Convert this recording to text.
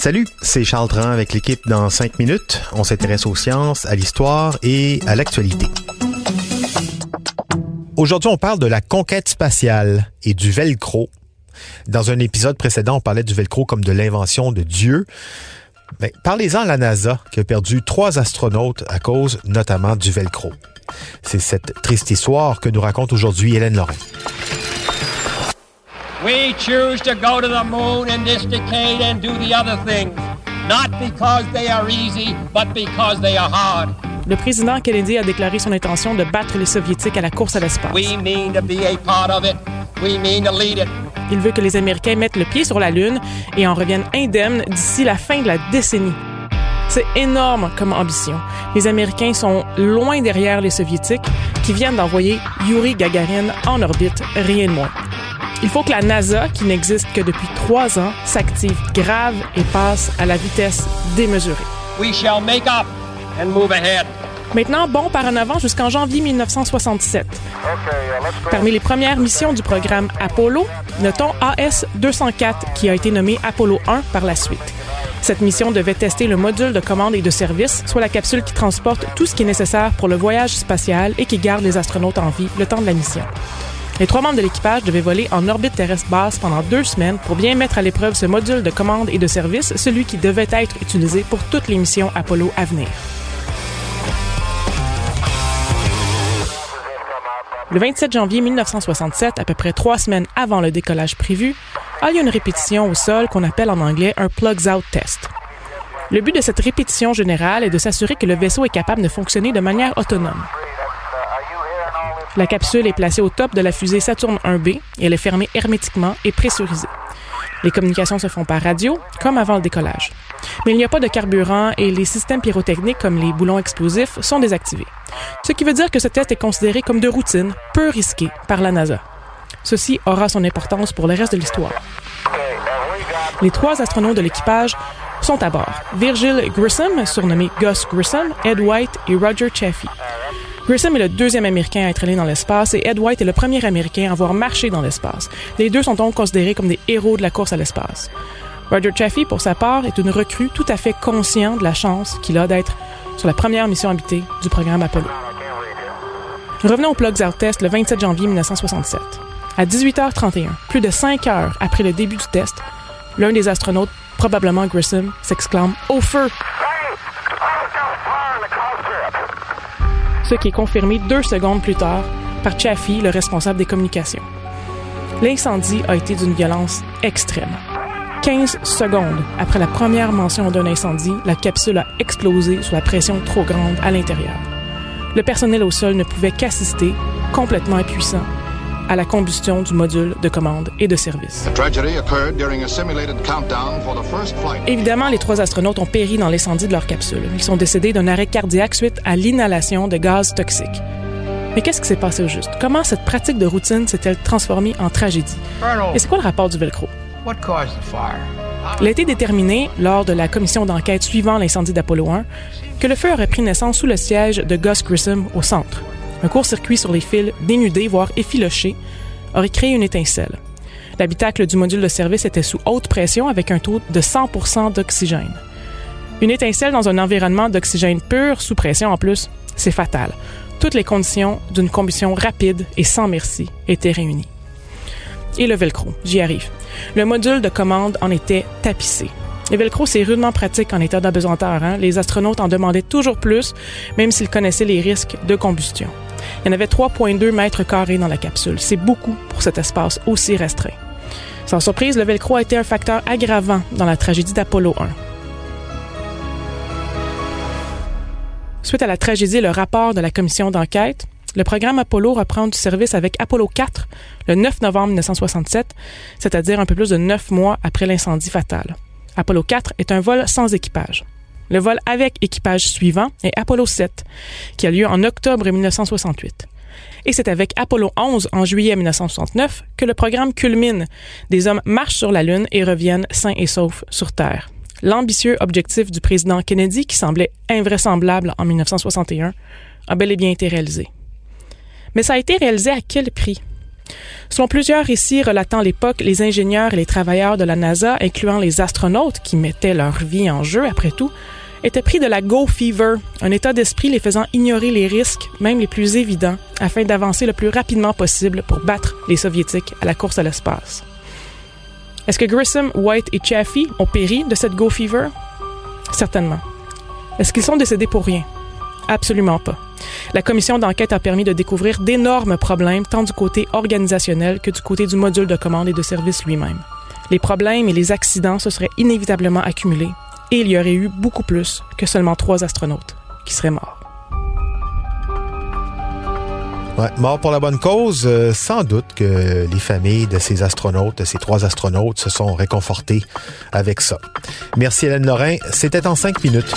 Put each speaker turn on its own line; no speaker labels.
Salut, c'est Charles Dran avec l'équipe dans 5 minutes. On s'intéresse aux sciences, à l'histoire et à l'actualité. Aujourd'hui, on parle de la conquête spatiale et du velcro. Dans un épisode précédent, on parlait du velcro comme de l'invention de Dieu. Ben, Parlez-en à la NASA qui a perdu trois astronautes à cause notamment du velcro. C'est cette triste histoire que nous raconte aujourd'hui Hélène Lorrain.
We choose to go to the moon in this decade and do the other things, not because they are easy, but because they are hard.
Le président Kennedy a déclaré son intention de battre les Soviétiques à la course à l'espace.
We mean to be a part of it. We mean to lead it.
Il veut que les Américains mettent le pied sur la Lune et en reviennent indemnes d'ici la fin de la décennie. C'est énorme comme ambition. Les Américains sont loin derrière les Soviétiques qui viennent d'envoyer Yuri Gagarin en orbite, rien de moins. Il faut que la NASA, qui n'existe que depuis trois ans, s'active grave et passe à la vitesse démesurée.
We shall make up and move ahead.
Maintenant, bon par en avant jusqu'en janvier 1967. Parmi les premières missions du programme Apollo, notons AS-204 qui a été nommé Apollo 1 par la suite. Cette mission devait tester le module de commande et de service, soit la capsule qui transporte tout ce qui est nécessaire pour le voyage spatial et qui garde les astronautes en vie le temps de la mission. Les trois membres de l'équipage devaient voler en orbite terrestre basse pendant deux semaines pour bien mettre à l'épreuve ce module de commande et de service, celui qui devait être utilisé pour toutes les missions Apollo à venir. Le 27 janvier 1967, à peu près trois semaines avant le décollage prévu, a lieu une répétition au sol qu'on appelle en anglais un plugs out test. Le but de cette répétition générale est de s'assurer que le vaisseau est capable de fonctionner de manière autonome. La capsule est placée au top de la fusée Saturne 1B et elle est fermée hermétiquement et pressurisée. Les communications se font par radio, comme avant le décollage. Mais il n'y a pas de carburant et les systèmes pyrotechniques comme les boulons explosifs sont désactivés. Ce qui veut dire que ce test est considéré comme de routine, peu risqué par la NASA. Ceci aura son importance pour le reste de l'histoire. Les trois astronautes de l'équipage sont à bord. Virgil Grissom, surnommé Gus Grissom, Ed White et Roger Chaffee. Grissom est le deuxième Américain à être allé dans l'espace et Ed White est le premier Américain à avoir marché dans l'espace. Les deux sont donc considérés comme des héros de la course à l'espace. Roger Chaffee, pour sa part, est une recrue tout à fait conscient de la chance qu'il a d'être sur la première mission habitée du programme Apollo. Revenons au Plugs Out Test le 27 janvier 1967. À 18h31, plus de 5 heures après le début du test, l'un des astronautes, probablement Grissom, s'exclame Au feu! Ce qui est confirmé deux secondes plus tard par Chaffee, le responsable des communications. L'incendie a été d'une violence extrême. 15 secondes après la première mention d'un incendie, la capsule a explosé sous la pression trop grande à l'intérieur. Le personnel au sol ne pouvait qu'assister, complètement impuissant, à la combustion du module de commande et de service. Évidemment, les trois astronautes ont péri dans l'incendie de leur capsule. Ils sont décédés d'un arrêt cardiaque suite à l'inhalation de gaz toxiques. Mais qu'est-ce qui s'est passé au juste? Comment cette pratique de routine s'est-elle transformée en tragédie? Et c'est quoi le rapport du velcro? Il a été déterminé, lors de la commission d'enquête suivant l'incendie d'Apollo 1, que le feu aurait pris naissance sous le siège de Gus Grissom au centre. Un court-circuit sur les fils, dénudés, voire effilochés, aurait créé une étincelle. L'habitacle du module de service était sous haute pression avec un taux de 100% d'oxygène. Une étincelle dans un environnement d'oxygène pur, sous pression en plus, c'est fatal. Toutes les conditions d'une combustion rapide et sans merci étaient réunies. Et le velcro, j'y arrive. Le module de commande en était tapissé. Le velcro, c'est rudement pratique en état d'apesanteur. Hein? Les astronautes en demandaient toujours plus, même s'ils connaissaient les risques de combustion. Il y en avait 3,2 mètres carrés dans la capsule. C'est beaucoup pour cet espace aussi restreint. Sans surprise, le velcro a été un facteur aggravant dans la tragédie d'Apollo 1. Suite à la tragédie et le rapport de la commission d'enquête, Le programme Apollo reprend du service avec Apollo 4 le 9 novembre 1967, c'est-à-dire un peu plus de neuf mois après l'incendie fatal. Apollo 4 est un vol sans équipage. Le vol avec équipage suivant est Apollo 7, qui a lieu en octobre 1968. Et c'est avec Apollo 11 en juillet 1969 que le programme culmine. Des hommes marchent sur la Lune et reviennent sains et saufs sur Terre. L'ambitieux objectif du président Kennedy, qui semblait invraisemblable en 1961, a bel et bien été réalisé. Mais ça a été réalisé à quel prix? Selon plusieurs récits relatant l'époque, les ingénieurs et les travailleurs de la NASA, incluant les astronautes qui mettaient leur vie en jeu après tout, étaient pris de la go fever, un état d'esprit les faisant ignorer les risques, même les plus évidents, afin d'avancer le plus rapidement possible pour battre les soviétiques à la course à l'espace. Est-ce que Grissom, White et Chaffee ont péri de cette go fever? Certainement. Est-ce qu'ils sont décédés pour rien? Absolument pas. La commission d'enquête a permis de découvrir d'énormes problèmes tant du côté organisationnel que du côté du module de commande et de service lui-même. Les problèmes et les accidents se seraient inévitablement accumulés et il y aurait eu beaucoup plus que seulement trois astronautes qui seraient morts.
Ouais, mort pour la bonne cause, euh, sans doute que les familles de ces astronautes, de ces trois astronautes, se sont réconfortées avec ça. Merci Hélène Lorrain. C'était en cinq minutes.